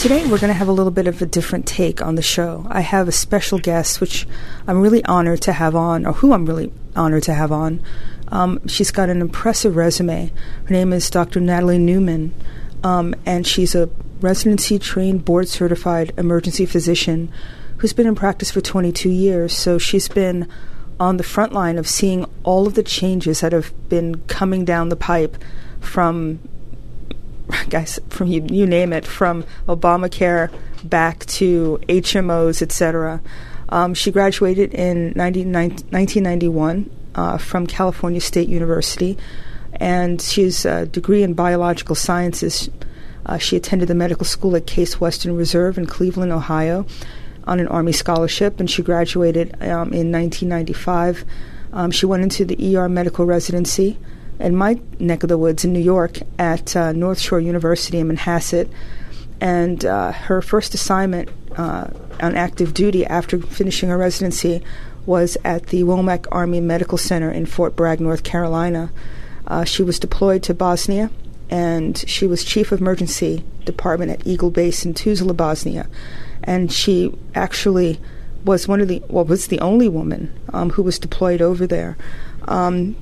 Today, we're going to have a little bit of a different take on the show. I have a special guest, which I'm really honored to have on, or who I'm really honored to have on. Um, she's got an impressive resume. Her name is Dr. Natalie Newman, um, and she's a residency trained, board certified emergency physician who's been in practice for 22 years. So she's been on the front line of seeing all of the changes that have been coming down the pipe from guys, from you, you name it, from Obamacare back to HMOs, etc. Um, she graduated in 1991 uh, from California State University, and she's a degree in biological sciences. Uh, she attended the medical school at Case Western Reserve in Cleveland, Ohio, on an Army scholarship, and she graduated um, in 1995. Um, she went into the ER medical residency in my neck of the woods in New York at uh, North Shore University in Manhasset. And uh, her first assignment uh, on active duty after finishing her residency was at the Womack Army Medical Center in Fort Bragg, North Carolina. Uh, she was deployed to Bosnia, and she was chief of emergency department at Eagle Base in Tuzla, Bosnia. And she actually was one of the well was the only woman um, who was deployed over there. Um,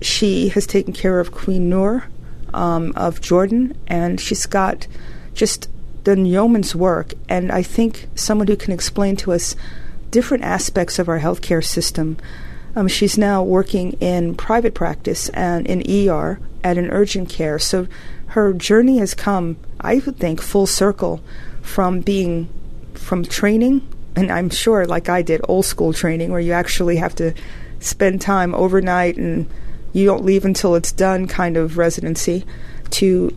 she has taken care of Queen Noor um, of Jordan, and she's got just done yeoman's work. And I think someone who can explain to us different aspects of our healthcare system. Um, she's now working in private practice and in ER at an urgent care. So her journey has come, I would think, full circle from being from training, and I'm sure, like I did, old school training, where you actually have to spend time overnight and you don't leave until it's done kind of residency to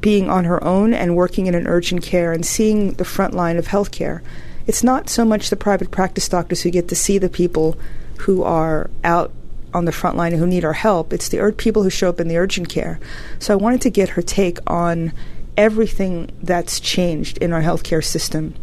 being on her own and working in an urgent care and seeing the front line of healthcare. It's not so much the private practice doctors who get to see the people who are out on the front line and who need our help. It's the ur- people who show up in the urgent care. So I wanted to get her take on everything that's changed in our healthcare system.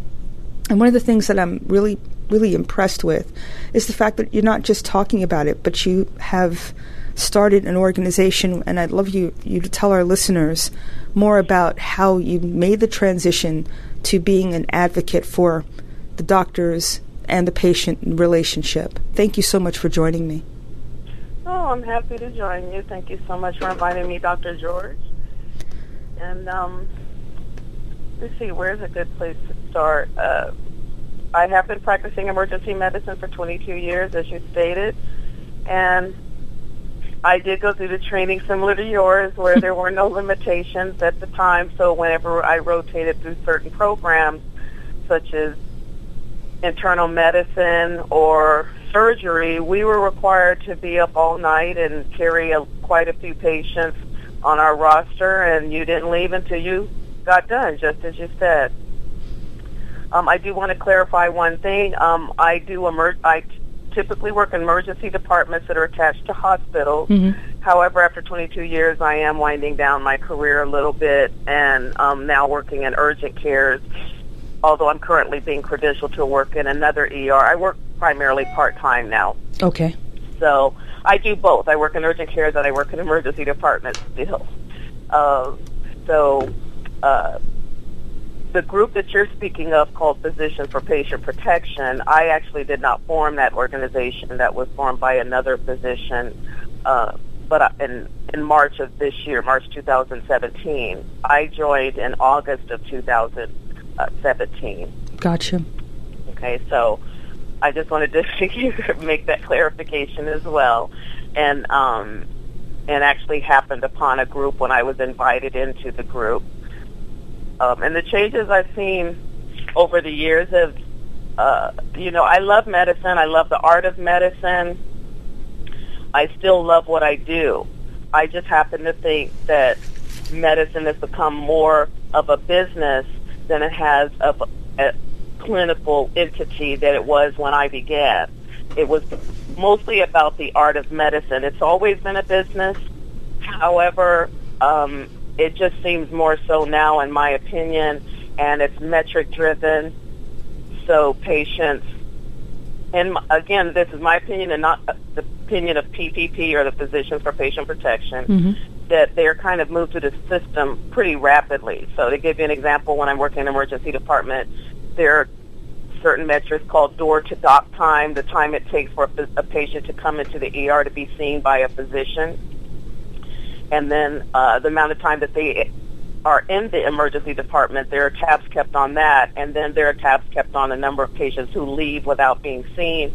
And one of the things that I'm really really impressed with is the fact that you're not just talking about it, but you have started an organization. And I'd love you you to tell our listeners more about how you made the transition to being an advocate for the doctors and the patient relationship. Thank you so much for joining me. Oh, I'm happy to join you. Thank you so much for inviting me, Dr. George. And um, let's see, where's a good place to start? Uh, I have been practicing emergency medicine for 22 years, as you stated, and I did go through the training similar to yours, where there were no limitations at the time. So whenever I rotated through certain programs, such as internal medicine or surgery, we were required to be up all night and carry a, quite a few patients on our roster, and you didn't leave until you got done, just as you said. Um, I do want to clarify one thing. Um, I do emer- I typically work in emergency departments that are attached to hospitals. Mm-hmm. However, after 22 years, I am winding down my career a little bit and um, now working in urgent cares. Although I'm currently being credentialed to work in another ER, I work primarily part time now. Okay. So I do both. I work in urgent cares and I work in emergency departments still. Uh, so uh, the group that you're speaking of called Physicians for Patient Protection, I actually did not form that organization. That was formed by another physician. Uh, but in, in March of this year, March 2017, I joined in August of 2017. Gotcha. Okay, so I just wanted to make that clarification as well. And um, and actually happened upon a group when I was invited into the group. Um, and the changes I've seen over the years have, uh, you know, I love medicine. I love the art of medicine. I still love what I do. I just happen to think that medicine has become more of a business than it has of a clinical entity that it was when I began. it was mostly about the art of medicine. It's always been a business. However, um, it just seems more so now, in my opinion, and it's metric driven. So patients, and again, this is my opinion and not the opinion of PPP or the Physicians for Patient Protection, mm-hmm. that they're kind of moved through the system pretty rapidly. So to give you an example, when I'm working in the emergency department, there are certain metrics called door to doc time, the time it takes for a, a patient to come into the ER to be seen by a physician, and then uh, the amount of time that they are in the emergency department, there are tabs kept on that, and then there are tabs kept on the number of patients who leave without being seen.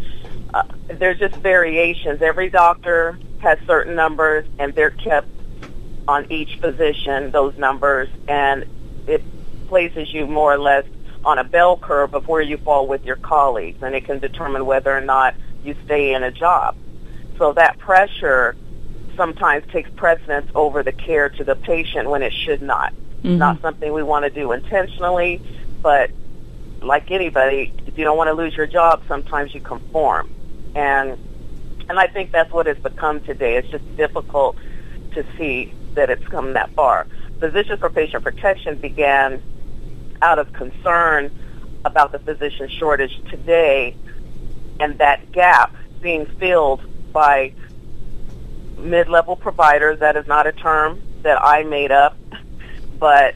Uh, there's just variations. Every doctor has certain numbers, and they're kept on each physician, those numbers, and it places you more or less on a bell curve of where you fall with your colleagues, and it can determine whether or not you stay in a job. So that pressure sometimes takes precedence over the care to the patient when it should not. Mm-hmm. Not something we want to do intentionally, but like anybody, if you don't want to lose your job, sometimes you conform. And and I think that's what it's become today. It's just difficult to see that it's come that far. Physicians for Patient Protection began out of concern about the physician shortage today and that gap being filled by mid-level providers. That is not a term that I made up, but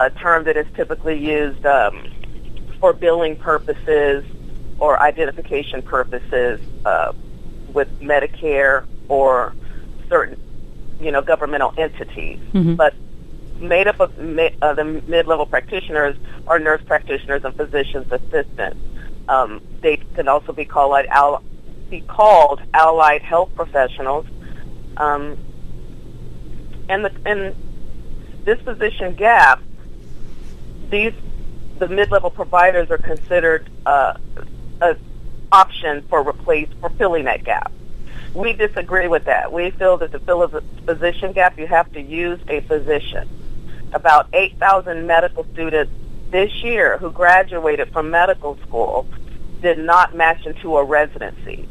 a term that is typically used um, for billing purposes or identification purposes uh, with Medicare or certain, you know, governmental entities. Mm-hmm. But made up of uh, the mid-level practitioners are nurse practitioners and physicians assistants. Um, they can also be called be called allied health professionals um, and the and this position gap, these the mid-level providers are considered uh, an option for replace for filling that gap. We disagree with that. We feel that to fill a physician gap, you have to use a physician. About 8,000 medical students this year who graduated from medical school did not match into a residency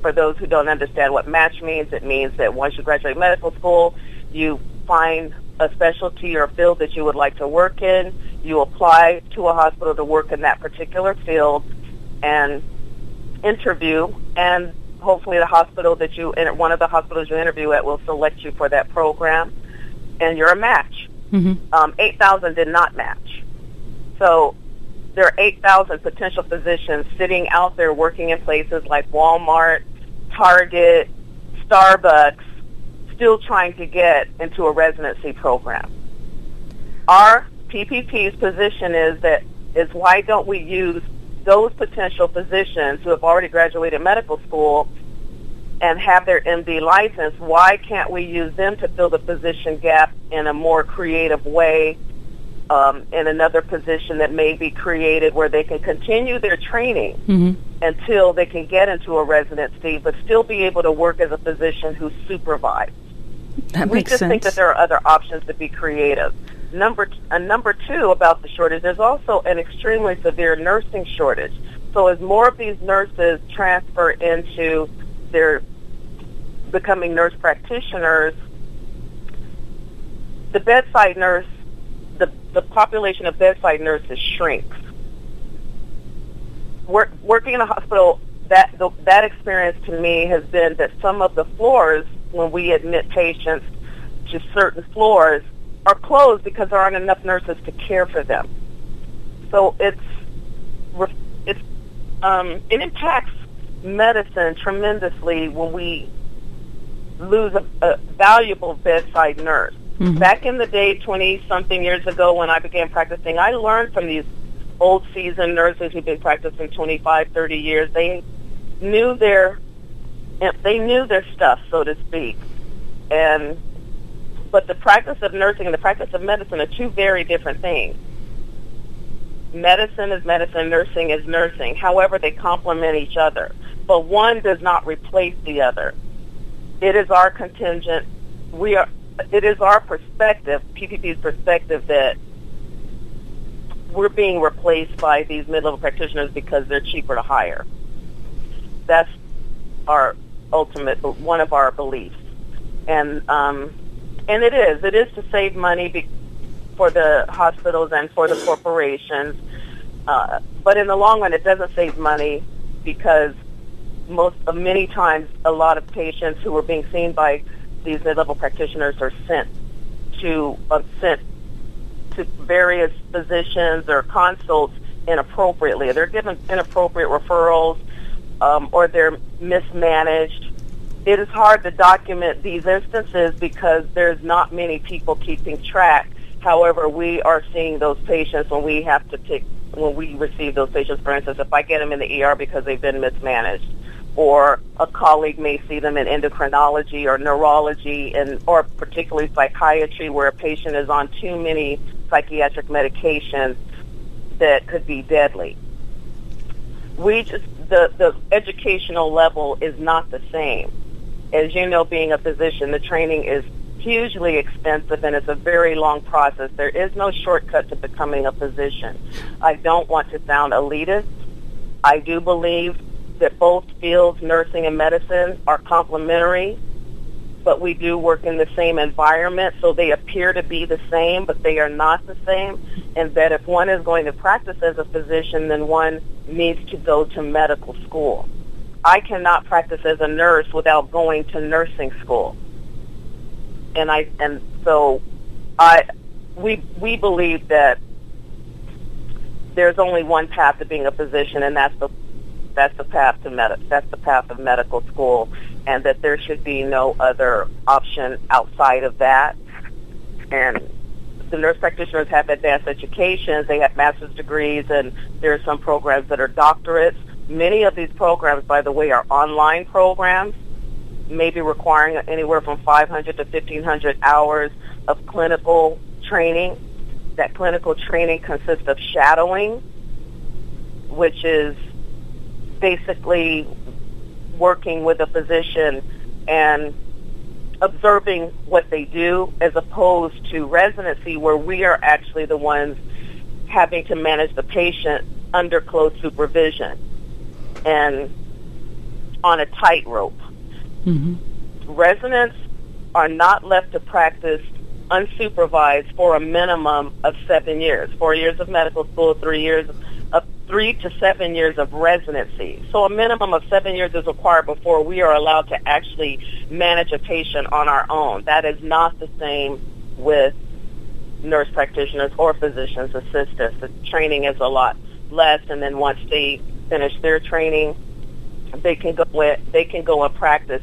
for those who don't understand what match means, it means that once you graduate medical school, you find a specialty or field that you would like to work in. You apply to a hospital to work in that particular field and interview and hopefully the hospital that you one of the hospitals you interview at will select you for that program and you're a match. Mm-hmm. Um, 8,000 did not match. So there are 8,000 potential physicians sitting out there working in places like Walmart, Target, Starbucks, still trying to get into a residency program. Our PPP's position is that is why don't we use those potential physicians who have already graduated medical school and have their MD license, why can't we use them to fill the physician gap in a more creative way um, in another position that may be created where they can continue their training mm-hmm. until they can get into a residency, but still be able to work as a physician who supervises. That we just sense. think that there are other options to be creative. Number t- uh, number two about the shortage, there's also an extremely severe nursing shortage. So as more of these nurses transfer into their becoming nurse practitioners, the bedside nurse the, the population of bedside nurses shrinks. Work, working in a hospital, that the, that experience to me has been that some of the floors, when we admit patients to certain floors, are closed because there aren't enough nurses to care for them. So it's it's um, it impacts medicine tremendously when we lose a, a valuable bedside nurse. Mm-hmm. Back in the day, 20 something years ago when I began practicing, I learned from these old seasoned nurses who've been practicing 25, 30 years. They knew their they knew their stuff, so to speak. And but the practice of nursing and the practice of medicine are two very different things. Medicine is medicine, nursing is nursing. However, they complement each other. But one does not replace the other. It is our contingent. We are it is our perspective, PPP's perspective, that we're being replaced by these mid-level practitioners because they're cheaper to hire. that's our ultimate one of our beliefs, and um, and it is it is to save money be- for the hospitals and for the corporations, uh, but in the long run, it doesn't save money because most uh, many times a lot of patients who are being seen by these mid-level practitioners are sent to uh, sent to various physicians or consults inappropriately. They're given inappropriate referrals um, or they're mismanaged. It is hard to document these instances because there's not many people keeping track. However, we are seeing those patients when we have to when we receive those patients. For instance, if I get them in the ER because they've been mismanaged, or a colleague may see them in endocrinology or neurology and or particularly psychiatry where a patient is on too many psychiatric medications that could be deadly. We just the the educational level is not the same. As you know, being a physician, the training is hugely expensive and it's a very long process. There is no shortcut to becoming a physician. I don't want to sound elitist. I do believe that both fields, nursing and medicine, are complementary, but we do work in the same environment, so they appear to be the same, but they are not the same, and that if one is going to practice as a physician, then one needs to go to medical school. I cannot practice as a nurse without going to nursing school. And I and so I we we believe that there's only one path to being a physician and that's the that's the path to med- that's the path of medical school, and that there should be no other option outside of that. And the nurse practitioners have advanced educations; they have master's degrees, and there are some programs that are doctorates. Many of these programs, by the way, are online programs, maybe requiring anywhere from 500 to 1,500 hours of clinical training. That clinical training consists of shadowing, which is basically working with a physician and observing what they do as opposed to residency where we are actually the ones having to manage the patient under close supervision and on a tightrope. Mm-hmm. Residents are not left to practice unsupervised for a minimum of seven years, four years of medical school, three years three to seven years of residency. So a minimum of seven years is required before we are allowed to actually manage a patient on our own. That is not the same with nurse practitioners or physician's assistants. The training is a lot less, and then once they finish their training, they can go with, they can go and practice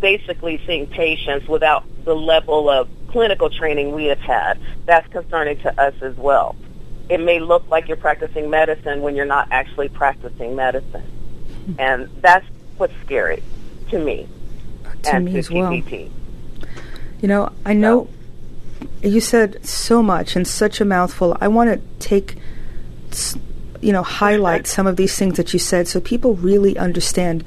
basically seeing patients without the level of clinical training we have had. That's concerning to us as well it may look like you're practicing medicine when you're not actually practicing medicine. Hmm. And that's what's scary to me. To me to as well. You know, I know so. you said so much and such a mouthful. I want to take, you know, highlight some of these things that you said so people really understand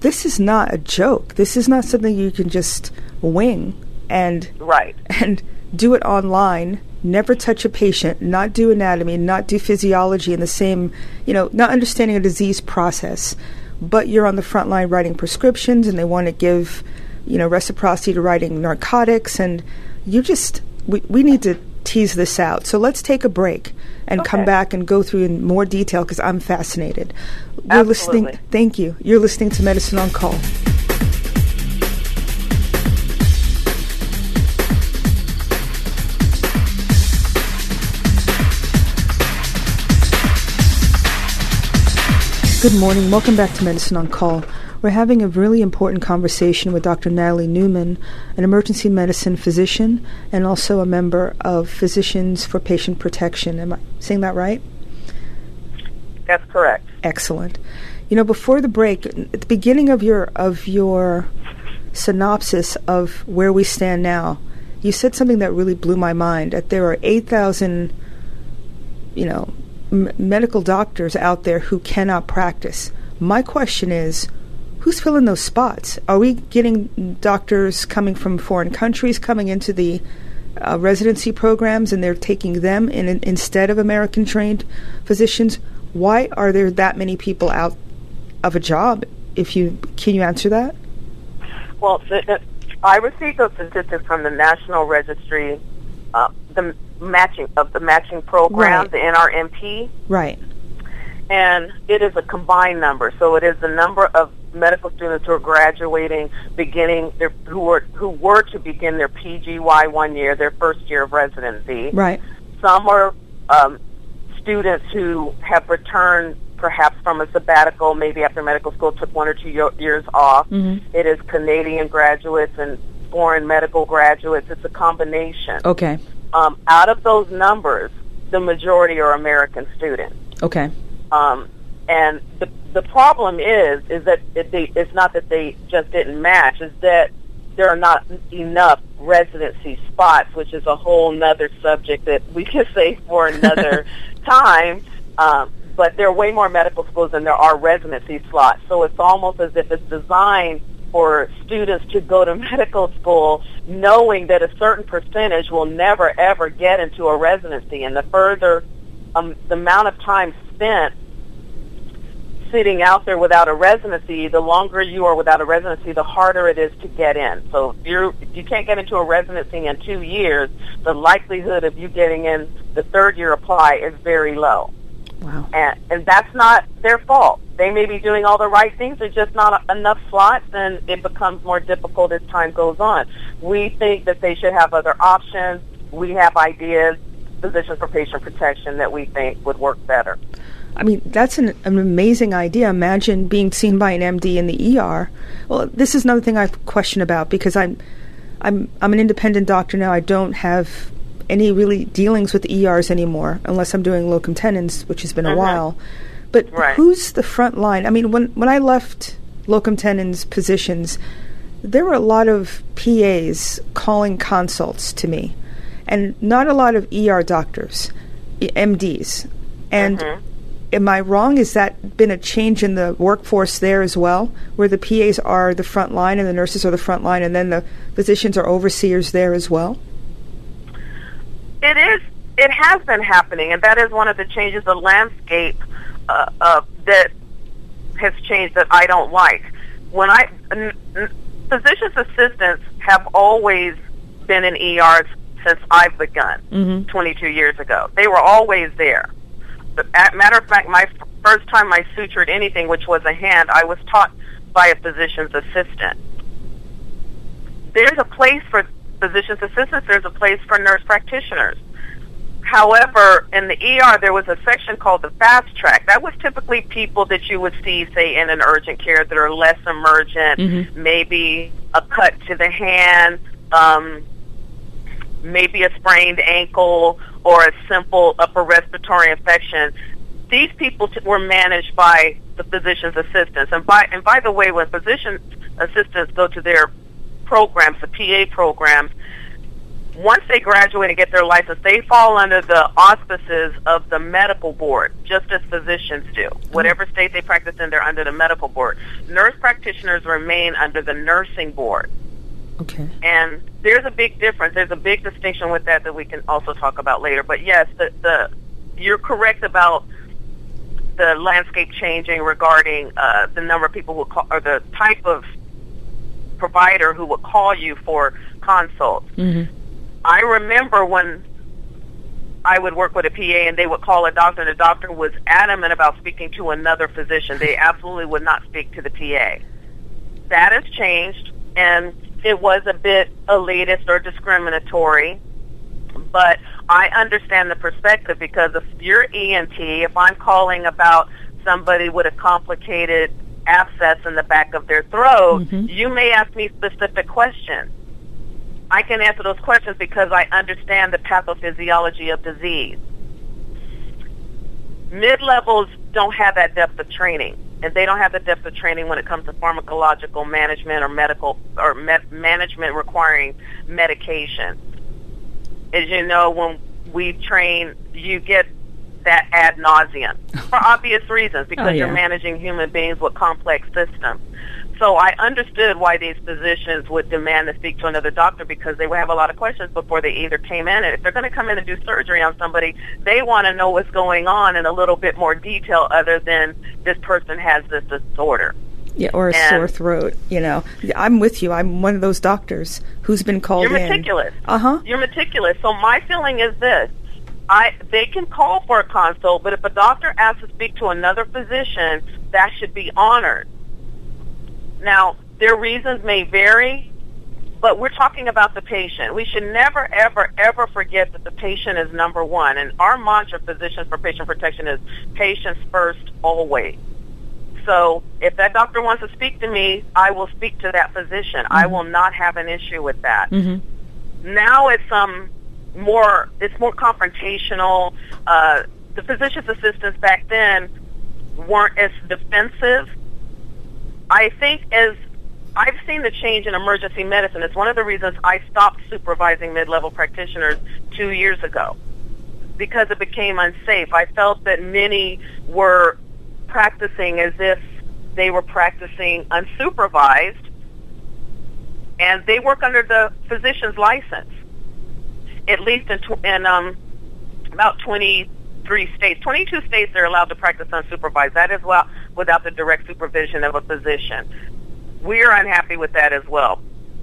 this is not a joke. This is not something you can just wing and right and do it online never touch a patient, not do anatomy, not do physiology in the same, you know, not understanding a disease process, but you're on the front line writing prescriptions and they want to give, you know, reciprocity to writing narcotics and you just, we, we need to tease this out. So let's take a break and okay. come back and go through in more detail because I'm fascinated. You're Absolutely. listening. Thank you. You're listening to Medicine on Call. Good morning. Welcome back to Medicine on Call. We're having a really important conversation with Dr. Natalie Newman, an emergency medicine physician and also a member of Physicians for Patient Protection. Am I saying that right? That's correct. Excellent. You know, before the break, at the beginning of your of your synopsis of where we stand now, you said something that really blew my mind. That there are eight thousand, you know, medical doctors out there who cannot practice. My question is, who's filling those spots? Are we getting doctors coming from foreign countries coming into the uh, residency programs and they're taking them in, in, instead of American trained physicians? why are there that many people out of a job? If you can you answer that? Well, I received those statistics from the National Registry, uh, the matching of the matching program, Right. the NRMP, Right. and it is a combined number. So it is the number of medical students who are graduating, beginning their who were who were to begin their PGY one year, their first year of residency. Right. Some are um, students who have returned perhaps from a sabbatical, maybe after medical school took one or two years off. Mhm. It is Canadian graduates and foreign medical graduates. It's a combination. Okay. Um, out of those numbers, the majority are American students. Okay. Um, and the the problem is is that it, they, it's not that they just didn't match. Is that there are not enough residency spots, which is a whole nother subject that we can say for another time. Um, but there are way more medical schools than there are residency slots. So it's almost as if it's designed for students to go to medical school knowing that a certain percentage will never ever get into a residency. And the further um, the amount of time spent sitting out there without a residency, the longer you are without a residency, the harder it is to get in. So if you're if you can't get into a residency in two years, the likelihood of you getting in the third year apply is very low. Wow. And and that's not their fault. They may be doing all the right things, there's just not enough slots and it becomes more difficult as time goes on. We think that they should have other options. We have ideas, Physicians for Patient Protection that we think would work better. I mean, that's an, an amazing idea. Imagine being seen by an MD in the ER. Well, this is another thing I question about because I'm, I'm, I'm an independent doctor now. I don't have any really dealings with ERs anymore, unless I'm doing locum tenens, which has been a Mhm. while. But Right. who's the front line? I mean, when when I left locum tenens positions, there were a lot of PAs calling consults to me, and not a lot of ER doctors, MDs, and Mhm. am I wrong? Has that been a change in the workforce there as well, where the PAs are the front line and the nurses are the front line, and then the physicians are overseers there as well? It is. It has been happening, and that is one of the changes of landscape uh, uh, that has changed that I don't like. When I n- n- physicians assistants have always been in ERs since I've begun, Mhm. 22 years ago. They were always there. But at, matter of fact, my f- first time I sutured anything, which was a hand, I was taught by a physician's assistant. There's a place for physician's assistants. There's a place for nurse practitioners. However, in the ER, there was a section called the fast track. That was typically people that you would see, say, in an urgent care that are less emergent, Mhm. maybe a cut to the hand, um, maybe a sprained ankle, or a simple upper respiratory infection. These people t- were managed by the physician's assistants. And by and by the way, when physician assistants go to their programs, the PA programs, once they graduate and get their license, they fall under the auspices of the medical board, just as physicians do. Whatever state they practice in, they're under the medical board. Nurse practitioners remain under the nursing board. Okay. And there's a big difference. There's a big distinction with that that we can also talk about later. But yes, the, the you're correct about the landscape changing regarding uh, the number of people who call, or the type of provider who would call you for consults. hmm I remember when I would work with a PA and they would call a doctor and the doctor was adamant about speaking to another physician. They absolutely would not speak to the PA. That has changed and it was a bit elitist or discriminatory. But I understand the perspective because if you're ENT, if I'm calling about somebody with a complicated abscess in the back of their throat, Mhm. you may ask me specific questions. I can answer those questions because I understand the pathophysiology of disease. Mid-levels don't have that depth of training, and they don't have the depth of training when it comes to pharmacological management or medical or med- management requiring medication. As you know, when we train, you get that ad nauseum for obvious reasons oh, because Oh, yeah. you're managing human beings with complex systems. So I understood why these physicians would demand to speak to another doctor because they would have a lot of questions before they either came in. And if they're going to come in and do surgery on somebody, they want to know what's going on in a little bit more detail other than this person has this disorder. Yeah, or a and sore throat. You know, I'm with you. I'm one of those doctors who's been called in. you're meticulous. Uh huh. You're meticulous. So my feeling is this: I they can call for a consult, but if a doctor asks to speak to another physician, that should be honored. Now, their reasons may vary, but we're talking about the patient. We should never, ever, ever forget that the patient is number one. And our mantra, Physicians for Patient Protection, is patients first, always. So if that doctor wants to speak to me, I will speak to that physician. Mm-hmm. I will not have an issue with that. Mm-hmm. Now it's um more it's more confrontational. Uh, the physician's assistants back then weren't as defensive I think as I've seen the change in emergency medicine. It's one of the reasons I stopped supervising mid-level practitioners two years ago because it became unsafe. I felt that many were practicing as if they were practicing unsupervised and they work under the physician's license. At least in, tw- in um, about 23 states. 22 states are allowed to practice unsupervised. That is well without the direct supervision of a physician. We're unhappy with that as well,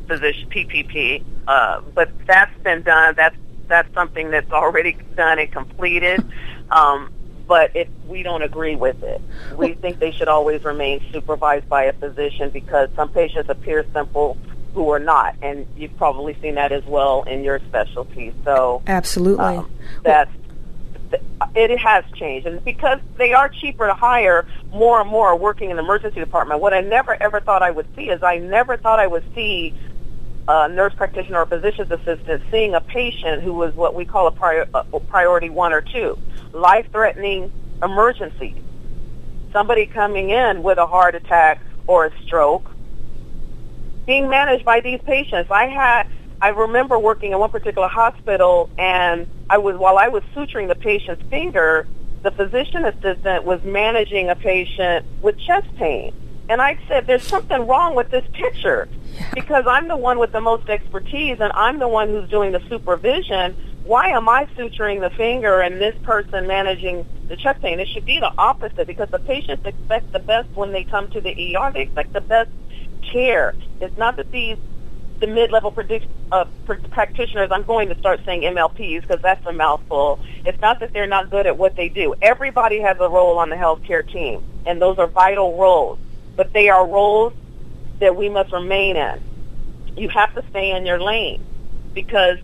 physician PPP. Uh, but that's been done. That's that's something that's already done and completed. Um, but it, we don't agree with it. We think they should always remain supervised by a physician because some patients appear simple who are not, and you've probably seen that as well in your specialty. So absolutely, um, that's it has changed, and because they are cheaper to hire, more and more working in the emergency department. What I never ever thought I would see is I never thought I would see a nurse practitioner or physician's assistant seeing a patient who was what we call a, prior, a priority one or two, life-threatening emergency. Somebody coming in with a heart attack or a stroke, being managed by these patients. I had I remember working in one particular hospital, and I was while I was suturing the patient's finger, the physician assistant was managing a patient with chest pain. And I said, there's something wrong with this picture because I'm the one with the most expertise and I'm the one who's doing the supervision. Why am I suturing the finger and this person managing the chest pain? It should be the opposite because the patients expect the best when they come to the ER. They expect the best care. It's not that these the mid-level predict, uh, practitioners, I'm going to start saying MLPs because that's a mouthful. It's not that they're not good at what they do. Everybody has a role on the healthcare team, and those are vital roles. But they are roles that we must remain in. You have to stay in your lane because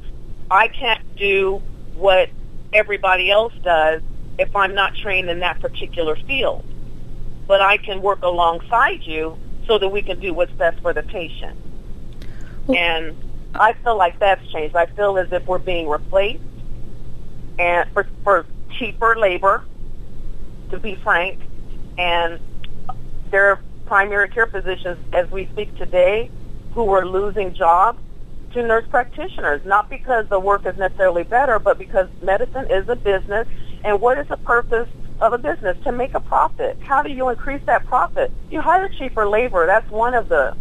I can't do what everybody else does if I'm not trained in that particular field. But I can work alongside you so that we can do what's best for the patient. And I feel like that's changed. I feel as if we're being replaced and for, for cheaper labor, to be frank, and there are primary care physicians as we speak today who are losing jobs to nurse practitioners, not because the work is necessarily better, but because medicine is a business. And what is the purpose of a business? To make a profit. How do you increase that profit? You hire cheaper labor. That's one of the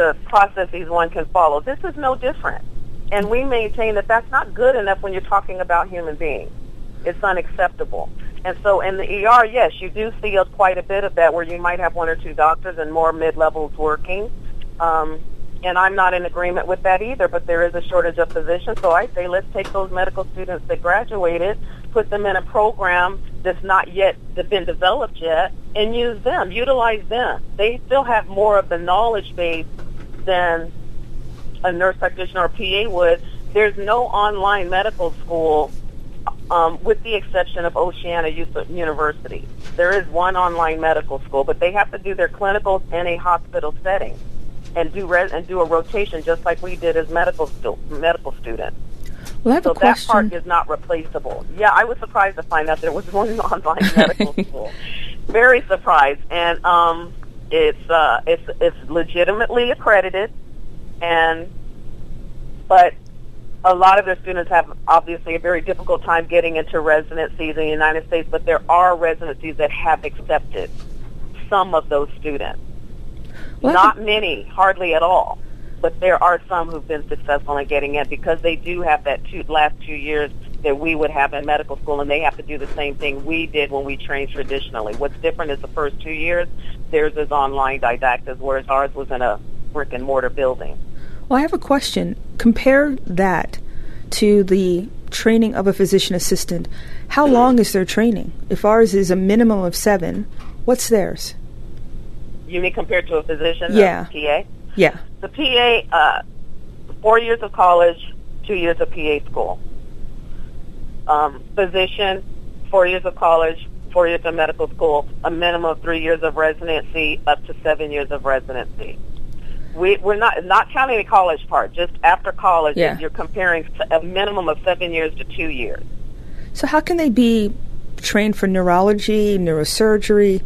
the processes one can follow. This is no different. And we maintain that that's not good enough when you're talking about human beings. It's unacceptable. And so in the ER, yes, you do see a, quite a bit of that where you might have one or two doctors and more mid-levels working. Um, and I'm not in agreement with that either, but there is a shortage of physicians. So I say let's take those medical students that graduated, put them in a program that's not yet been developed yet, and use them, utilize them. They still have more of the knowledge base than a nurse practitioner or PA would. There's no online medical school um, with the exception of Oceania University. There is one online medical school, but they have to do their clinicals in a hospital setting and do res- and do a rotation just like we did as medical stu- medical students. Well, I have so a question. that part is not replaceable. Yeah, I was surprised to find out there was one online medical school. Very surprised, and um, it's uh, it's it's legitimately accredited, and but a lot of their students have obviously a very difficult time getting into residencies in the United States. But there are residencies that have accepted some of those students. Well, Not many, hardly at all. But there are some who've been successful in getting in because they do have that two, last two years that we would have in medical school, and they have to do the same thing we did when we trained traditionally. What's different is the first two years, theirs is online didactic, whereas ours was in a brick and mortar building. Well, I have a question. Compare that to the training of a physician assistant. How long is their training? If ours is a minimum of seven, what's theirs? You mean compared to a physician? Yeah. PA? Yeah. The PA, uh, four years of college, two years of PA school. Um, physician, four years of college, four years of medical school, a minimum of three years of residency, up to seven years of residency. We, we're not not counting the college part. Just after college, yeah. you're comparing a minimum of seven years to two years. So how can they be trained for neurology, neurosurgery?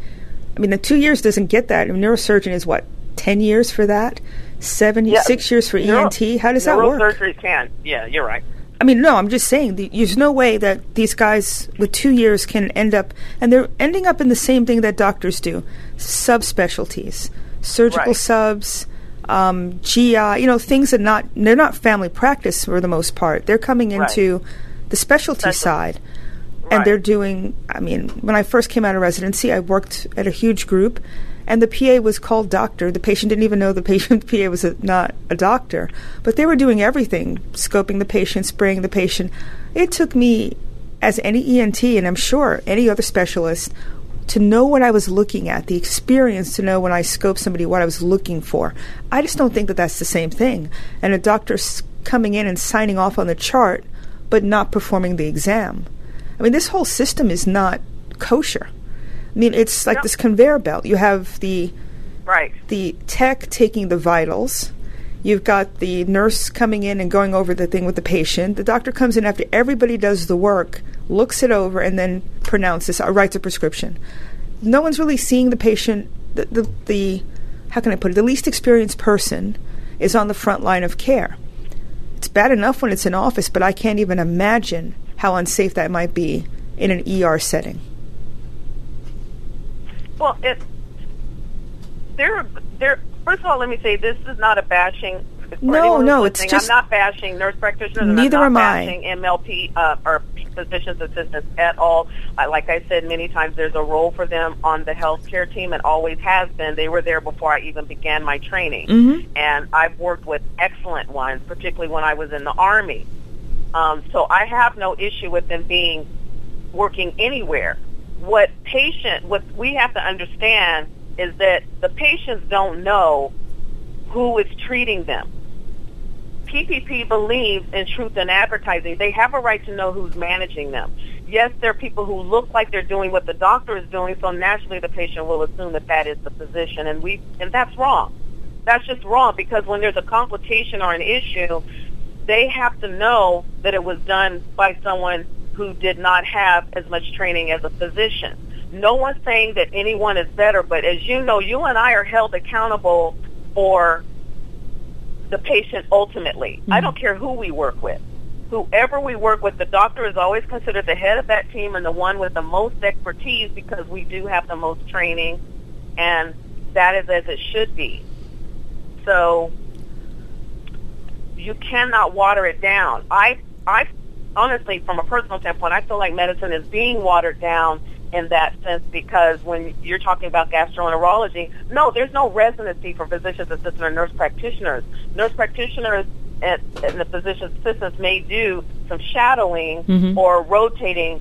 I mean, the two years doesn't get that. I mean, neurosurgeon is what ten years for that, seven, yeah. six years for Neuro- ENT. How does that work? Neurosurgery can. Yeah, you're right. I mean, no, I'm just saying the, there's no way that these guys with two years can end up, and they're ending up in the same thing that doctors do subspecialties, surgical right. subs, um, GI, you know, things that not, they're not family practice for the most part. They're coming into right. the specialty Special. side. Right. And they're doing, I mean, when I first came out of residency, I worked at a huge group and the PA was called doctor. The patient didn't even know the patient PA was a, not a doctor, but they were doing everything, scoping the patient, spraying the patient. It took me, as any ENT, and I'm sure any other specialist, to know what I was looking at, the experience to know when I scope somebody what I was looking for. I just don't think that that's the same thing. And a doctor's coming in and signing off on the chart, but not performing the exam. I mean, this whole system is not kosher. I mean, it's like this conveyor belt. You have the right the tech taking the vitals. You've got the nurse coming in and going over the thing with the patient. The doctor comes in after everybody does the work, looks it over, and then pronounces or writes a prescription. No one's really seeing the patient. The, the, the how can I put it? The least experienced person is on the front line of care. It's bad enough when it's in office, but I can't even imagine how unsafe that might be in an ER setting. Well, it there there. First of all, let me say this is not a bashing. No, no, it's just. I'm not bashing nurse practitioners. Neither am bashing I. MLP uh, or physician's assistants at all. Uh, like I said many times, there's a role for them on the healthcare team and always has been. They were there before I even began my training, mm-hmm. and I've worked with excellent ones, particularly when I was in the army. Um, so I have no issue with them being working anywhere what patient, what we have to understand is that the patients don't know who is treating them. PPP believes in truth in advertising. They have a right to know who's managing them. Yes, there are people who look like they're doing what the doctor is doing, so naturally the patient will assume that that is the physician, and we and that's wrong. That's just wrong because when there's a complication or an issue, they have to know that it was done by someone who did not have as much training as a physician. No one's saying that anyone is better, but as you know, you and I are held accountable for the patient ultimately. Mm-hmm. I don't care who we work with. Whoever we work with, the doctor is always considered the head of that team and the one with the most expertise because we do have the most training, and that is as it should be. So you cannot water it down. I I honestly, from a personal standpoint, I feel like medicine is being watered down in that sense because when you're talking about gastroenterology, no, there's no residency for physicians assistants or nurse practitioners. Nurse practitioners and, and the physician assistants may do some shadowing mm-hmm. or rotating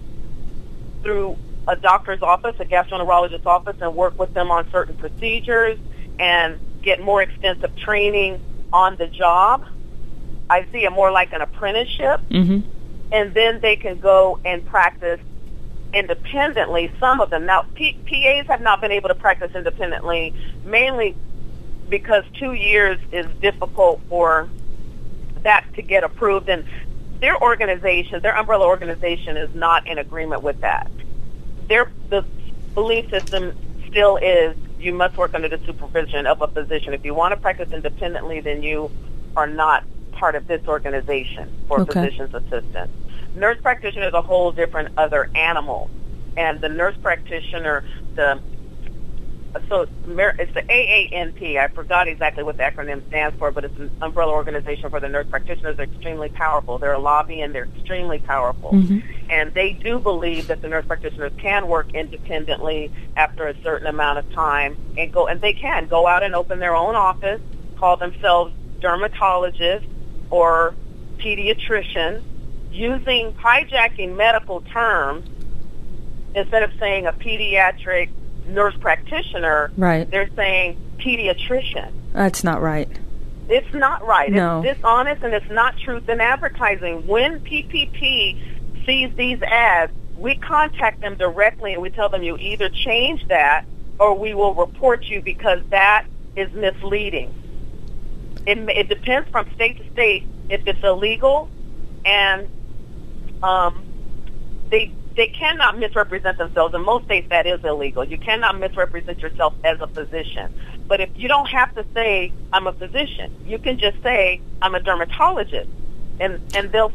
through a doctor's office, a gastroenterologist's office, and work with them on certain procedures and get more extensive training on the job. I see it more like an apprenticeship. Mm-hmm and then they can go and practice independently. Some of them now P- PAs have not been able to practice independently, mainly because two years is difficult for that to get approved, and their organization, their umbrella organization, is not in agreement with that. Their the belief system still is you must work under the supervision of a physician. If you want to practice independently, then you are not part of this organization for okay. physician's assistants nurse practitioner is a whole different other animal. And the nurse practitioner, the so it's the AANP. I forgot exactly what the acronym stands for, but it's an umbrella organization for the nurse practitioners. They're extremely powerful. They're a lobby and they're extremely powerful. Mm-hmm. And they do believe that the nurse practitioners can work independently after a certain amount of time and go, and they can go out and open their own office, call themselves dermatologists or pediatrician using hijacking medical terms instead of saying a pediatric nurse practitioner, right. they're saying pediatrician. That's not right. It's not right. No. It's dishonest and it's not truth in advertising. When PPP sees these ads, we contact them directly and we tell them you either change that or we will report you because that is misleading. It, it depends from state to state if it's illegal and um, they they cannot misrepresent themselves. In most states, that is illegal. You cannot misrepresent yourself as a physician. But if you don't have to say I'm a physician, you can just say I'm a dermatologist, and and they'll.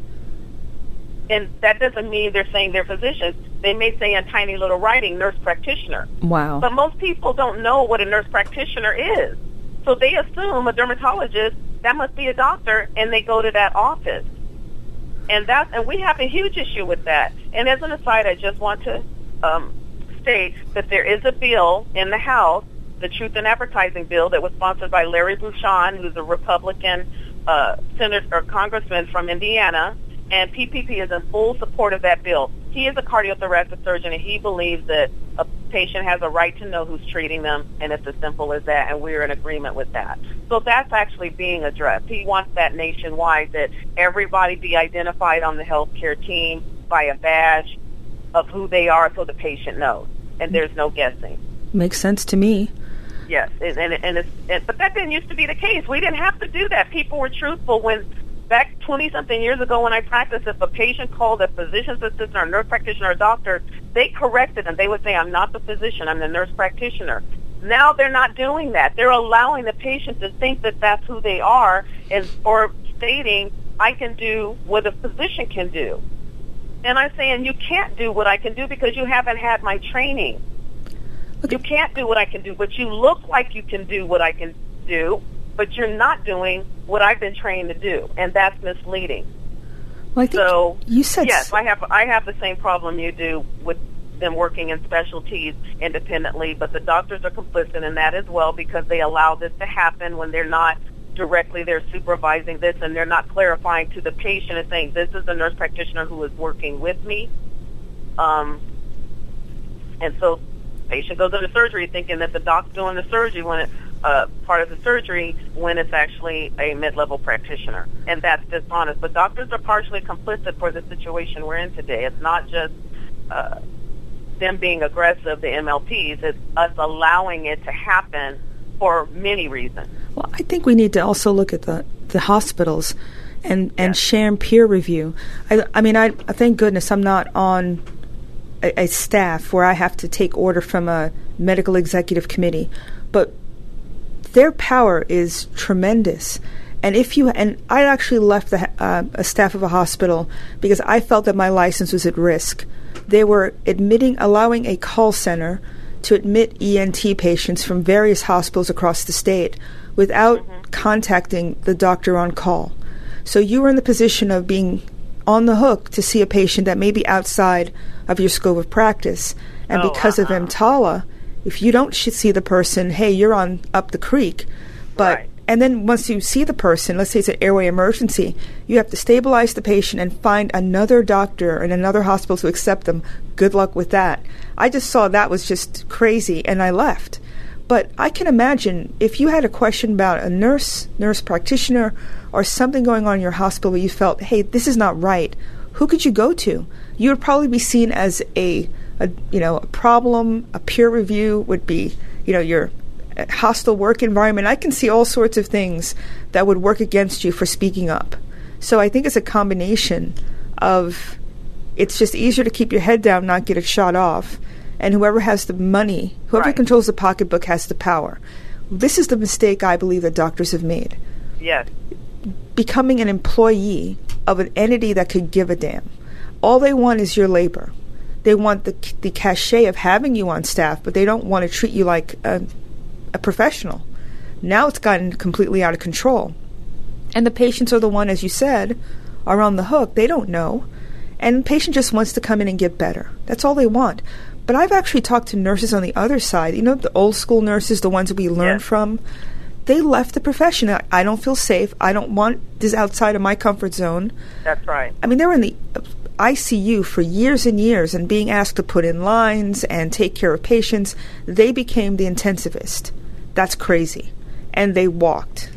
And that doesn't mean they're saying they're physicians. They may say in tiny little writing, nurse practitioner. Wow. But most people don't know what a nurse practitioner is. So they assume a dermatologist, that must be a doctor, and they go to that office and that and we have a huge issue with that. And as an aside, I just want to um, state that there is a bill in the House, the Truth in Advertising bill, that was sponsored by Larry Bucshon, who's a Republican uh, senator or congressman from Indiana, and PPP is in full support of that bill. He is a cardiothoracic surgeon, and he believes that a patient has a right to know who's treating them, and it's as simple as that, and we're in agreement with that. So that's actually being addressed. He wants that nationwide, that everybody be identified on the healthcare team by a badge of who they are so the patient knows, and there's no guessing. Makes sense to me. Yes, and, and, and, it's, and but that didn't used to be the case. We didn't have to do that. People were truthful when back 20 something years ago when I practiced, if a patient called a physician's assistant or nurse practitioner or doctor, they corrected them. They would say, I'm not the physician, I'm the nurse practitioner. Now they're not doing that. They're allowing the patient to think that that's who they are is, or stating, I can do what a physician can do. And I'm saying, you can't do what I can do because you haven't had my training. You can't do what I can do, but you look like you can do what I can do but you're not doing what I've been trained to do, and that's misleading. Well, I think so you said yes. I have I have the same problem you do with them working in specialties independently, but the doctors are complicit in that as well because they allow this to happen when they're not directly they're supervising this and they're not clarifying to the patient and saying this is the nurse practitioner who is working with me. Um, and so patient goes into surgery thinking that the doc's doing the surgery when it uh, part of the surgery when it's actually a mid-level practitioner, and that's dishonest. But doctors are partially complicit for the situation we're in today. It's not just uh, them being aggressive, the MLPs. It's us allowing it to happen for many reasons. Well, I think we need to also look at the the hospitals and and yes. share peer review. I, I mean, I, I thank goodness I'm not on a, a staff where I have to take order from a medical executive committee, but their power is tremendous. And if you and I actually left the, uh, a staff of a hospital because I felt that my license was at risk. They were admitting, allowing a call center to admit ENT patients from various hospitals across the state without mm-hmm. contacting the doctor on call. So you were in the position of being on the hook to see a patient that may be outside of your scope of practice. And oh, because uh-huh. of EMTALA, if you don't see the person, hey, you're on up the creek. But right. and then once you see the person, let's say it's an airway emergency, you have to stabilize the patient and find another doctor in another hospital to accept them. Good luck with that. I just saw that was just crazy and I left. But I can imagine if you had a question about a nurse, nurse practitioner, or something going on in your hospital where you felt, hey, this is not right, who could you go to? You would probably be seen as a a you know a problem, a peer review would be you know your uh, hostile work environment. I can see all sorts of things that would work against you for speaking up. So I think it's a combination of it's just easier to keep your head down, not get it shot off, and whoever has the money, whoever right. controls the pocketbook has the power. This is the mistake I believe that doctors have made. Yes. Becoming an employee of an entity that could give a damn. All they want is your labor. They want the the cachet of having you on staff, but they don't want to treat you like a, a professional. Now it's gotten completely out of control. And the patients are the one, as you said, are on the hook. They don't know. And the patient just wants to come in and get better. That's all they want. But I've actually talked to nurses on the other side, you know, the old school nurses, the ones that we learned Yes. from. They left the profession. I- I don't feel safe. I don't want this outside of my comfort zone. That's right. I mean, they were in the ICU for years and years and being asked to put in lines and take care of patients. They became the intensivist. That's crazy. And they walked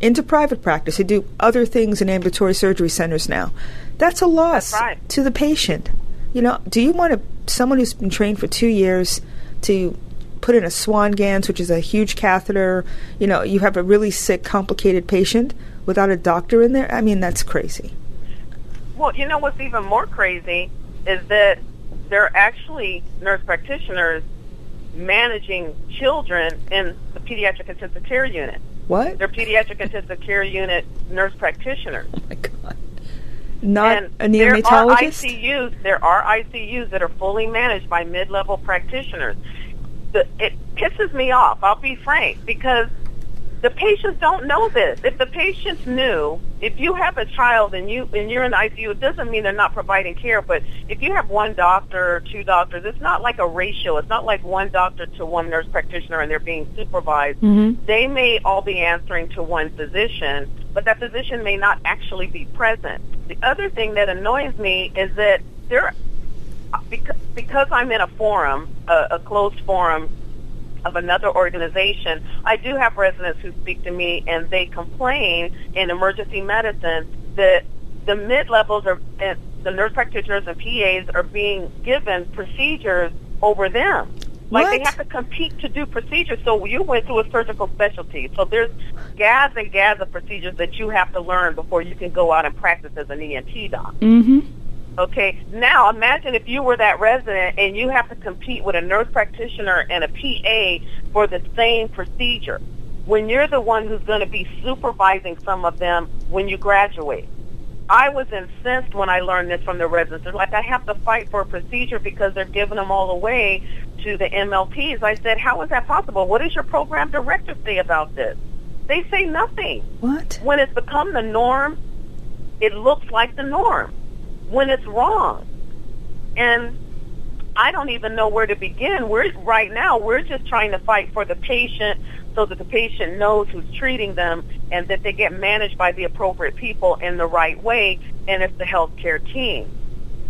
into private practice. They do other things in ambulatory surgery centers now. That's a loss That's right. to the patient. You know, do you want a, someone who's been trained for two years to put in a Swan-Ganz, which is a huge catheter? You know, you have a really sick, complicated patient without a doctor in there? I mean, that's crazy. Well, you know what's even more crazy is that there are actually nurse practitioners managing children in the pediatric intensive care unit. What? They're pediatric intensive care unit nurse practitioners. Oh my god. Not and a there are neonatologist? ICUs. There are ICUs that are fully managed by mid-level practitioners. The, it pisses me off. I'll be frank because the patients don't know this. If the patients knew, if you have a child and you and you're in the ICU, it doesn't mean they're not providing care. But if you have one doctor or two doctors, it's not like a ratio. It's not like one doctor to one nurse practitioner and they're being supervised. Mhm. They may all be answering to one physician, but that physician may not actually be present. The other thing that annoys me is that there, because, because I'm in a forum, a, a closed forum of another organization, I do have residents who speak to me and they complain in emergency medicine that the mid-levels are, and the nurse practitioners and PAs are being given procedures over them. Like they have to compete to do procedures. So you went through a surgical specialty. So there's gads and gads of procedures that you have to learn before you can go out and practice as an ENT doc. Mm-hmm. Okay. Now imagine if you were that resident and you have to compete with a nurse practitioner and a PA for the same procedure. When you're the one who's going to be supervising some of them when you graduate. I was incensed when I learned this from the residents. They're like, I have to fight for a procedure because they're giving them all away to the MLPs. I said, how is that possible? What does your program director say about this? They say nothing What? when it's become the norm, it looks like the norm when it's wrong. And I don't even know where to begin. We're right now we're just trying to fight for the patient so that the patient knows who's treating them and that they get managed by the appropriate people in the right way and it's the healthcare team.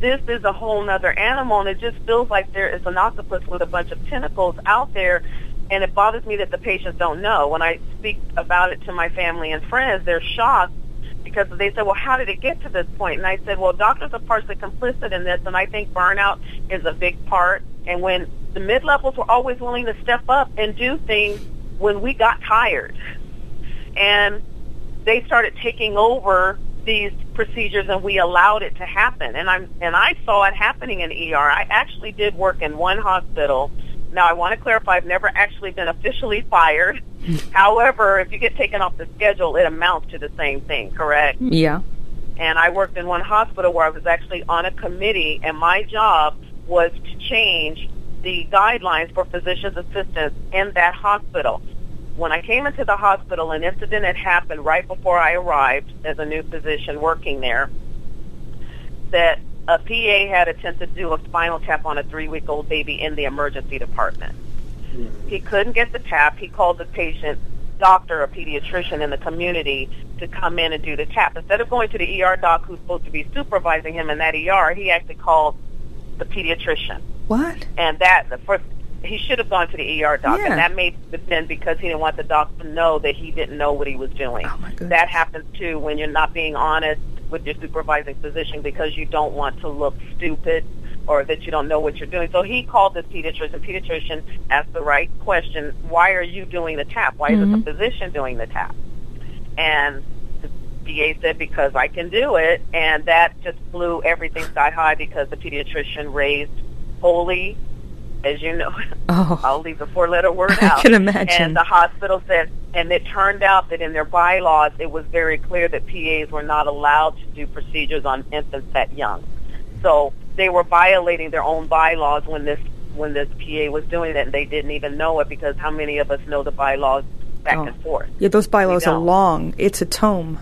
This is a whole nother animal and it just feels like there is an octopus with a bunch of tentacles out there and it bothers me that the patients don't know. When I speak about it to my family and friends, they're shocked because they said, well, how did it get to this point? And I said, well, doctors are partially complicit in this, and I think burnout is a big part. And when the mid-levels were always willing to step up and do things when we got tired, and they started taking over these procedures and we allowed it to happen and I'm and I saw it happening in ER. I actually did work in one hospital. Now I want to clarify I've never actually been officially fired. However, if you get taken off the schedule, it amounts to the same thing, correct? Yeah. and I worked in one hospital where I was actually on a committee, and my job was to change the guidelines for physician's assistants in that hospital. When I came into the hospital, an incident had happened right before I arrived as a new physician working there that a PA had attempted to do a spinal tap on a three-week-old baby in the emergency department. He couldn't get the tap. He called the patient doctor, a pediatrician in the community, to come in and do the tap. Instead of going to the ER doc who's supposed to be supervising him in that ER, he actually called the pediatrician. What? And that, the first, he should have gone to the ER doc, Yeah. and that may have been because he didn't want the doc to know that he didn't know what he was doing. Oh, my. That happens too when you're not being honest with your supervising physician because you don't want to look stupid or that you don't know what you're doing. So he called this pediatrician. Pediatrician asked the right question: Why are you doing the tap? Why Mhm. is the physician doing the tap? And the PA said, "Because I can do it," and that just blew everything sky high because the pediatrician raised holy, as you know. Oh. I'll leave the four-letter word I can imagine. And the hospital said, and it turned out that in their bylaws, it was very clear that PAs were not allowed to do procedures on infants that young. So they were violating their own bylaws when this when this PA was doing it, and they didn't even know it because how many of us know the bylaws back Oh. and forth? Yeah, those bylaws are long. It's a tome.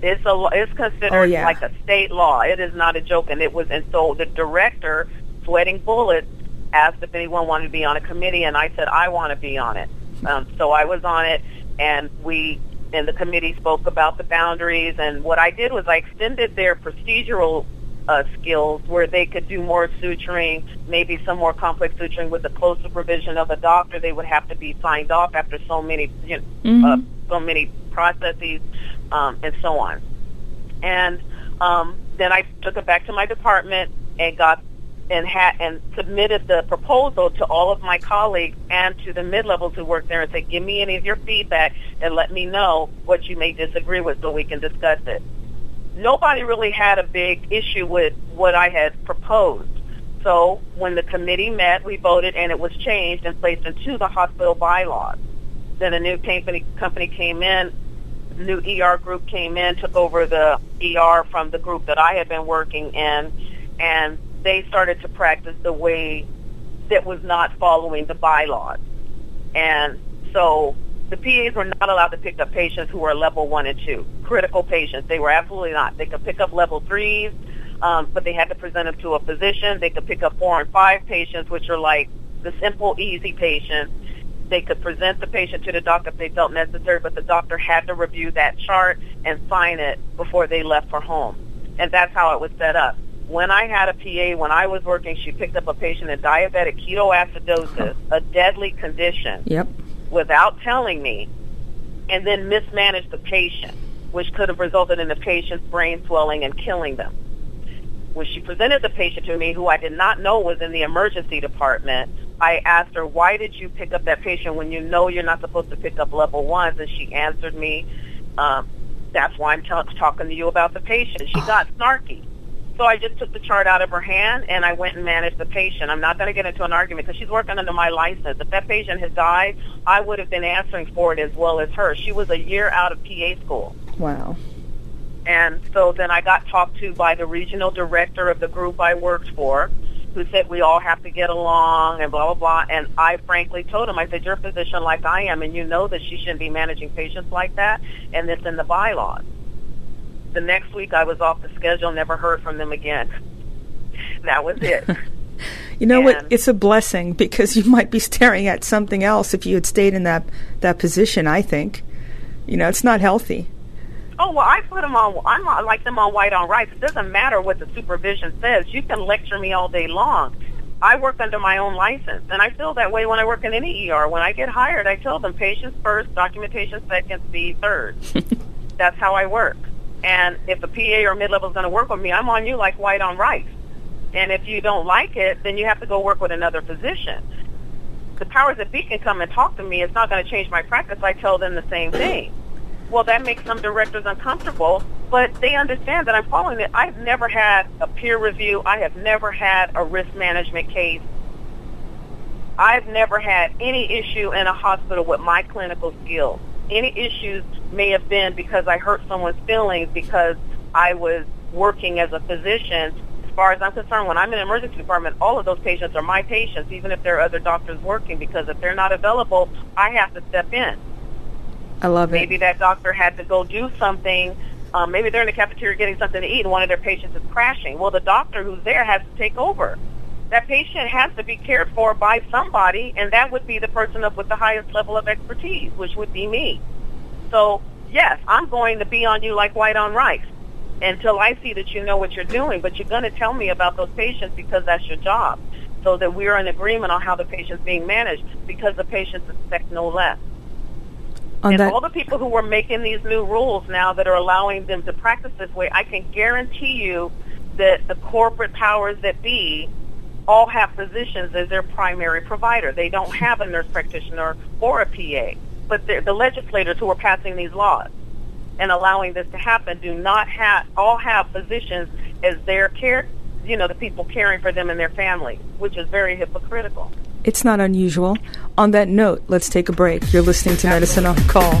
It's a it's considered Oh, yeah. like a state law. It is not a joke, and it was. And so the director, sweating bullets, asked if anyone wanted to be on a committee, and I said I want to be on it. Um, so I was on it, and we and the committee spoke about the boundaries. And what I did was I extended their procedural uh, skills where they could do more suturing, maybe some more complex suturing with the close supervision of a doctor. They would have to be signed off after so many, you know, uh, so many processes, um, and so on. And um, then I took it back to my department and got and had and submitted the proposal to all of my colleagues and to the mid levels who work there and said, give me any of your feedback and let me know what you may disagree with so we can discuss it. Nobody really had a big issue with what I had proposed. So when the committee met, we voted and it was changed and placed into the hospital bylaws. Then a new company company came in, new ER group came in, took over the ER from the group that I had been working in, and they started to practice the way that was not following the bylaws. And so the PAs were not allowed to pick up patients who were level one and two, critical patients. They were absolutely not. They could pick up level threes, um, but they had to present them to a physician. They could pick up four and five patients, which are like the simple, easy patients. They could present the patient to the doctor if they felt necessary, but the doctor had to review that chart and sign it before they left for home. And that's how it was set up. When I had a PA, when I was working, she picked up a patient with diabetic ketoacidosis, a deadly condition Yep. without telling me and then mismanaged the patient, which could have resulted in the patient's brain swelling and killing them. When she presented the patient to me, who I did not know was in the emergency department, I asked her, why did you pick up that patient when you know you're not supposed to pick up level ones? And she answered me, um, that's why I'm t- talking to you about the patient. She got snarky. So I just took the chart out of her hand and I went and managed the patient. I'm not going to get into an argument because she's working under my license. If that patient had died, I would have been answering for it as well as her. She was a year out of PA school. Wow. And so then I got talked to by the regional director of the group I worked for, who said we all have to get along and blah, blah, blah. And I frankly told him, I said, you're a physician like I am, and you know that she shouldn't be managing patients like that, and it's in the bylaws. The next week I was off the schedule, never heard from them again. that was it. You know what? It's a blessing because you might be staring at something else if you had stayed in that that position. I think, you know, it's not healthy. Oh well, I put them on. I'm on- like them on white on rights. It doesn't matter what the supervision says. You can lecture me all day long. I work under my own license, and I feel that way when I work in any ER. When I get hired, I tell them patients first, documentation second, speed third. That's how I work. And if a PA or mid-level is going to work with me, I'm on you like white on rice. And if you don't like it, then you have to go work with another physician. The powers that be can come and talk to me. It's not going to change my practice. I tell them the same thing. Well, that makes some directors uncomfortable, but they understand that I'm following it. I've never had a peer review. I have never had a risk management case. I've never had any issue in a hospital with my clinical skills. Any issues may have been because I hurt someone's feelings because I was working as a physician. As far as I'm concerned, when I'm in an emergency department, all of those patients are my patients, even if there are other doctors working, because if they're not available, I have to step in. I love it. Maybe that doctor had to go do something. Um, maybe they're in the cafeteria getting something to eat, and one of their patients is crashing. Well, the doctor who's there has to take over. That patient has to be cared for by somebody, and that would be the person up with the highest level of expertise, which would be me. So, yes, I'm going to be on you like white on rice until I see that you know what you're doing, but you're going to tell me about those patients because that's your job, so that we're in agreement on how the patient's being managed because the patients expect no less. On and that, all the people who are making these new rules now that are allowing them to practice this way, I can guarantee you that the corporate powers that be all have physicians as their primary provider. They don't have a nurse practitioner or a PA. But the legislators who are passing these laws and allowing this to happen do not have all have physicians as their care, you know, the people caring for them and their families, which is very hypocritical. it's not unusual. On that note, let's take a break. You're listening to Medicine on Call.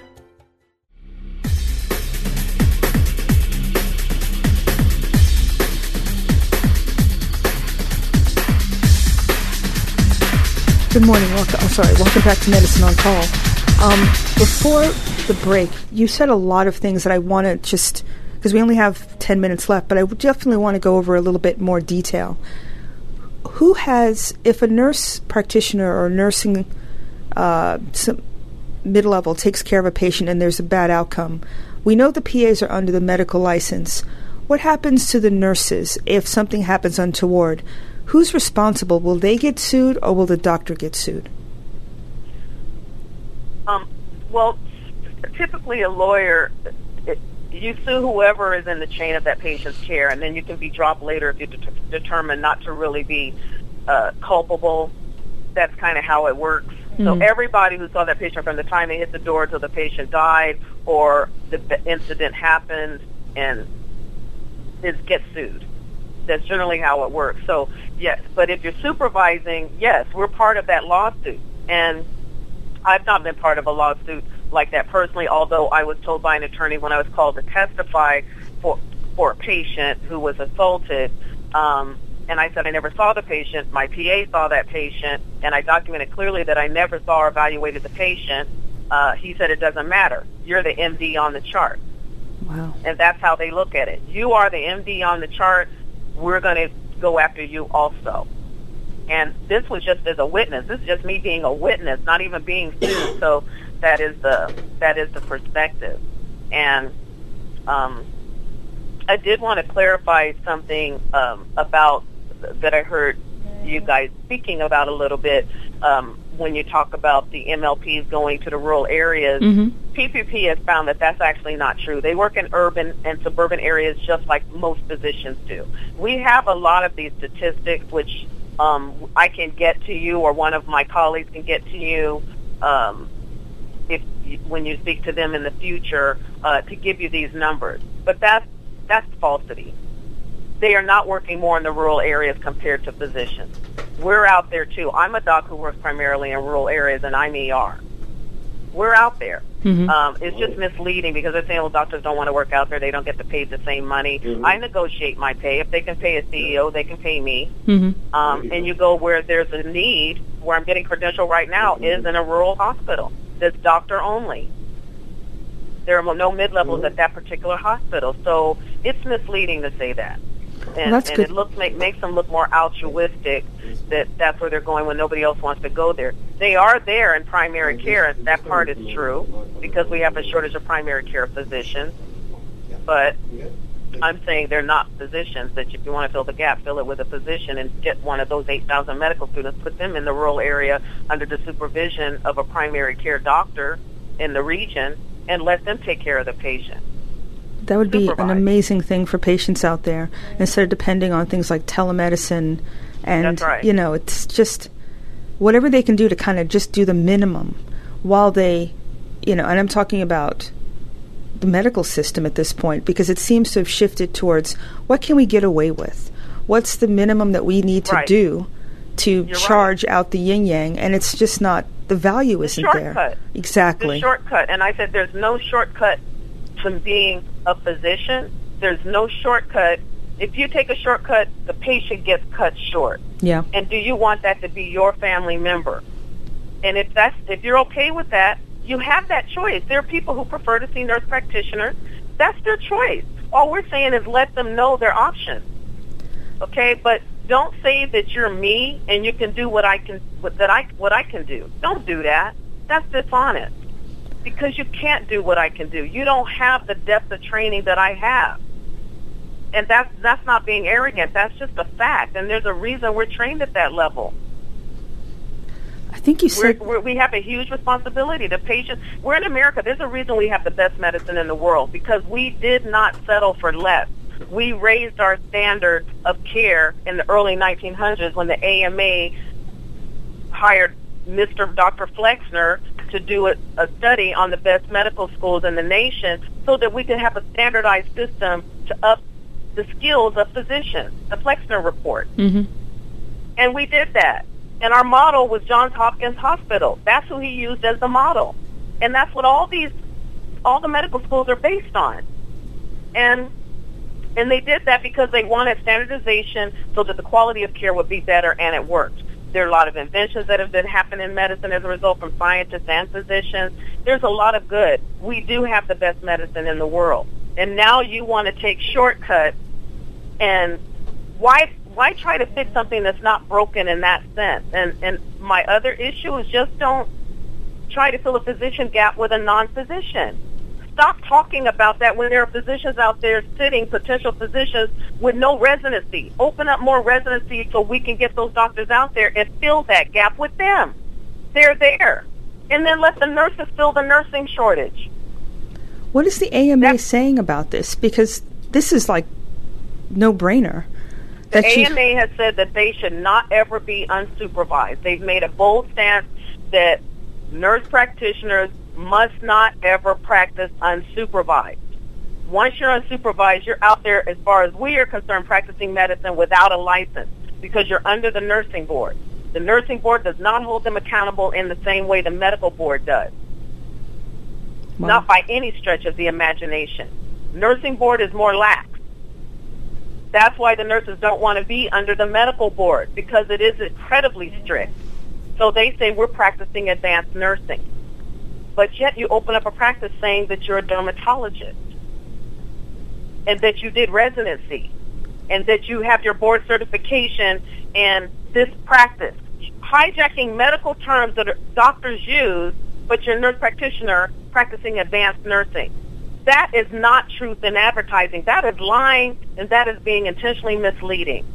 Good morning. Welcome. I'm sorry. Welcome back to Medicine on Call. Um, before the break, you said a lot of things that I want to just because we only have ten minutes left, but I definitely want to go over a little bit more detail. Who has, if a nurse practitioner or nursing uh, mid level takes care of a patient and there's a bad outcome, we know the PAs are under the medical license. What happens to the nurses if something happens untoward? Who's responsible? Will they get sued or will the doctor get sued? Um, well, typically a lawyer, it, you sue whoever is in the chain of that patient's care, and then you can be dropped later if you de- determine not to really be uh, culpable. That's kind of how it works. Mm-hmm. So everybody who saw that patient from the time they hit the door till the patient died or the incident happened and is gets sued. That's generally how it works. So yes, but if you're supervising, yes, we're part of that lawsuit. And I've not been part of a lawsuit like that personally, although I was told by an attorney when I was called to testify for for a patient who was assaulted. Um, and I said I never saw the patient. My PA saw that patient, and I documented clearly that I never saw or evaluated the patient. Uh, he said it doesn't matter. You're the MD on the chart. Wow. And that's how they look at it. You are the MD on the chart we're going to go after you also. And this was just as a witness. This is just me being a witness, not even being sued. So that is the that is the perspective. And um, I did want to clarify something um, about that I heard you guys speaking about a little bit. Um, when you talk about the MLPs going to the rural areas, mm-hmm. PPP has found that that's actually not true. They work in urban and suburban areas just like most physicians do. We have a lot of these statistics, which um, I can get to you, or one of my colleagues can get to you, um, if when you speak to them in the future, uh, to give you these numbers. But that's that's falsity they are not working more in the rural areas compared to physicians. We're out there too. I'm a doc who works primarily in rural areas, and I'm ER. We're out there. Mm-hmm. Um, it's just misleading because they're saying, well, doctors don't want to work out there. They don't get to pay the same money. Mm-hmm. I negotiate my pay. If they can pay a CEO, they can pay me. Mm-hmm. Um, and you go where there's a need, where I'm getting credential right now, is in a rural hospital that's doctor only. There are no mid-levels at that particular hospital. So it's misleading to say that and, well, and it looks make, makes them look more altruistic that that's where they're going when nobody else wants to go there. They are there in primary care. That part is true because we have a shortage of primary care physicians. But I'm saying they're not physicians. That if you want to fill the gap, fill it with a physician and get one of those 8,000 medical students, put them in the rural area under the supervision of a primary care doctor in the region, and let them take care of the patient. That would be an amazing thing for patients out there instead of depending on things like telemedicine and right. you know, it's just whatever they can do to kind of just do the minimum while they, you know, and I'm talking about the medical system at this point because it seems to have shifted towards what can we get away with? What's the minimum that we need to right. do to You're charge right. out the yin yang and it's just not the value the isn't shortcut. there. Exactly. The shortcut. And I said there's no shortcut from being a physician. There's no shortcut. If you take a shortcut, the patient gets cut short. Yeah. And do you want that to be your family member? And if that's if you're okay with that, you have that choice. There are people who prefer to see nurse practitioners that's their choice. All we're saying is let them know their options. Okay, but don't say that you're me and you can do what I can what, that I what I can do. Don't do that. That's dishonest. Because you can't do what I can do. You don't have the depth of training that I have. And that's that's not being arrogant. That's just a fact. And there's a reason we're trained at that level. I think you said we're, we're, we have a huge responsibility. The patients, we're in America. There's a reason we have the best medicine in the world because we did not settle for less. We raised our standard of care in the early 1900s when the AMA hired Mr. Dr. Flexner to do a, a study on the best medical schools in the nation so that we could have a standardized system to up the skills of physicians, the Flexner report. Mm-hmm. And we did that. And our model was Johns Hopkins Hospital. That's who he used as the model. And that's what all these, all the medical schools are based on. And, and they did that because they wanted standardization so that the quality of care would be better and it worked. There are a lot of inventions that have been happening in medicine as a result from scientists and physicians. There's a lot of good. We do have the best medicine in the world. And now you want to take shortcuts and why why try to fix something that's not broken in that sense? And and my other issue is just don't try to fill a physician gap with a non-physician. Stop talking about that when there are physicians out there sitting, potential physicians with no residency. Open up more residency so we can get those doctors out there and fill that gap with them. They're there. And then let the nurses fill the nursing shortage. What is the AMA saying about this? Because this is like no brainer. The AMA has said that they should not ever be unsupervised. They've made a bold stance that nurse practitioners must not ever practice unsupervised. Once you're unsupervised, you're out there, as far as we are concerned, practicing medicine without a license because you're under the nursing board. The nursing board does not hold them accountable in the same way the medical board does. Wow. Not by any stretch of the imagination. Nursing board is more lax. That's why the nurses don't want to be under the medical board because it is incredibly strict. So they say we're practicing advanced nursing. But yet you open up a practice saying that you're a dermatologist and that you did residency and that you have your board certification and this practice. Hijacking medical terms that doctors use, but you're a nurse practitioner practicing advanced nursing. That is not truth in advertising. That is lying, and that is being intentionally misleading.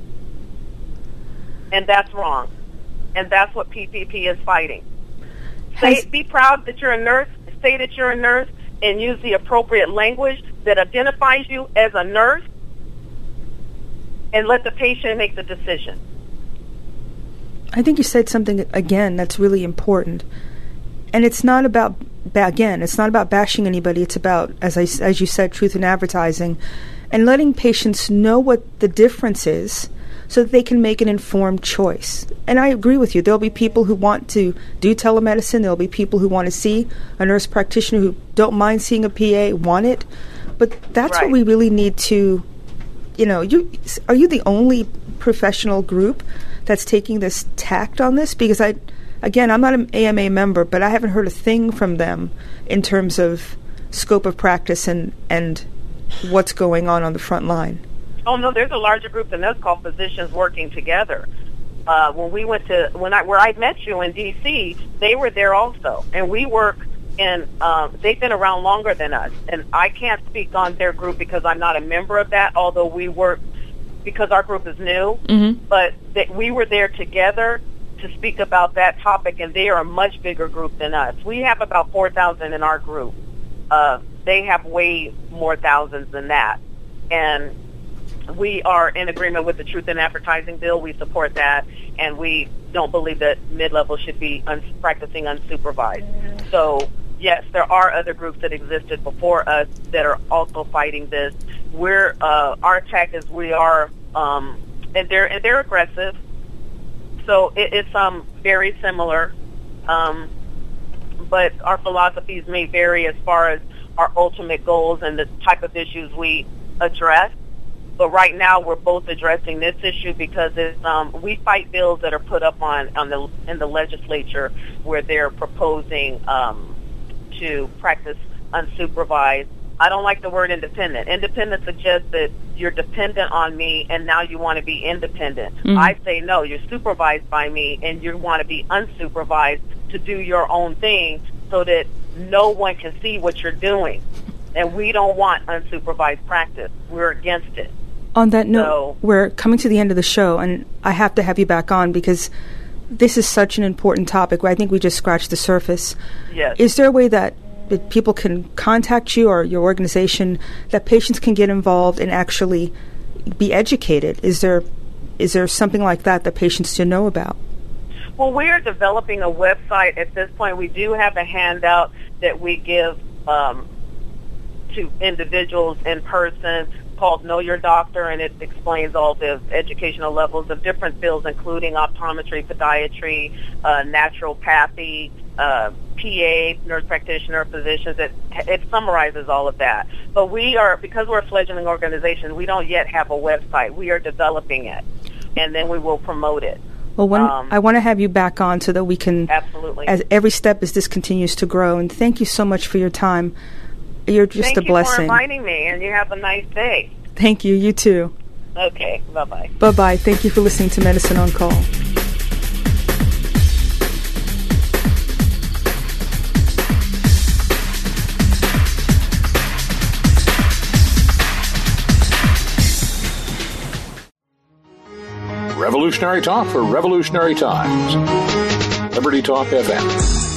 And that's wrong. And that's what PPP is fighting. Say, be proud that you're a nurse. Say that you're a nurse and use the appropriate language that identifies you as a nurse and let the patient make the decision. I think you said something again that's really important. And it's not about again, it's not about bashing anybody. It's about, as I, as you said, truth in advertising, and letting patients know what the difference is, so that they can make an informed choice. And I agree with you. There'll be people who want to do telemedicine. There'll be people who want to see a nurse practitioner who don't mind seeing a PA, want it. But that's right. what we really need to, you know. You are you the only professional group that's taking this tact on this? Because I again, I'm not an AMA member, but I haven't heard a thing from them in terms of scope of practice and and what's going on on the front line. Oh no, there's a larger group than us called Physicians Working Together. Uh, when we went to when I where I met you in D.C., they were there also, and we work. And um, they've been around longer than us, and I can't speak on their group because I'm not a member of that. Although we work because our group is new, mm-hmm. but that we were there together to speak about that topic, and they are a much bigger group than us. We have about 4,000 in our group. Uh, they have way more thousands than that. And we are in agreement with the Truth in Advertising bill. We support that, and we don't believe that mid-level should be un- practicing unsupervised. So, yes, there are other groups that existed before us that are also fighting this. We're uh, our attack is we are, um, and they're and they're aggressive so it, it's um, very similar, um, but our philosophies may vary as far as our ultimate goals and the type of issues we address. But right now, we're both addressing this issue because it's, um, we fight bills that are put up on, on the in the legislature where they're proposing um, to practice unsupervised I don't like the word independent. Independent suggests that you're dependent on me and now you want to be independent. Mhm. I say no, you're supervised by me and you want to be unsupervised to do your own thing so that no one can see what you're doing. And we don't want unsupervised practice. We're against it. On that note, So- we're coming to the end of the show, and I have to have you back on because this is such an important topic. I think we just scratched the surface. Yes. Is there a way that, that people can contact you or your organization that patients can get involved and actually be educated? Is there is there something like that that patients should know about? Well, we are developing a website at this point. We do have a handout that we give um, to individuals in person called Know Your Doctor, and it explains all the educational levels of different fields, including optometry, podiatry, uh, naturopathy, uh, PA, nurse practitioner, physicians. It, it summarizes all of that. But we are, because we're a fledgling organization, we don't yet have a website. We are developing it, and then we will promote it. Well, when, Um, I want to have you back on so that we can, Absolutely. as every step as this continues to grow. And thank you so much for your time. You're just Thank a you for blessing. inviting me, and you have a nice day. Thank you. You too. Okay, bye bye. Bye bye. Thank you for listening to Medicine on Call. Revolutionary talk for revolutionary times. Liberty Talk FM.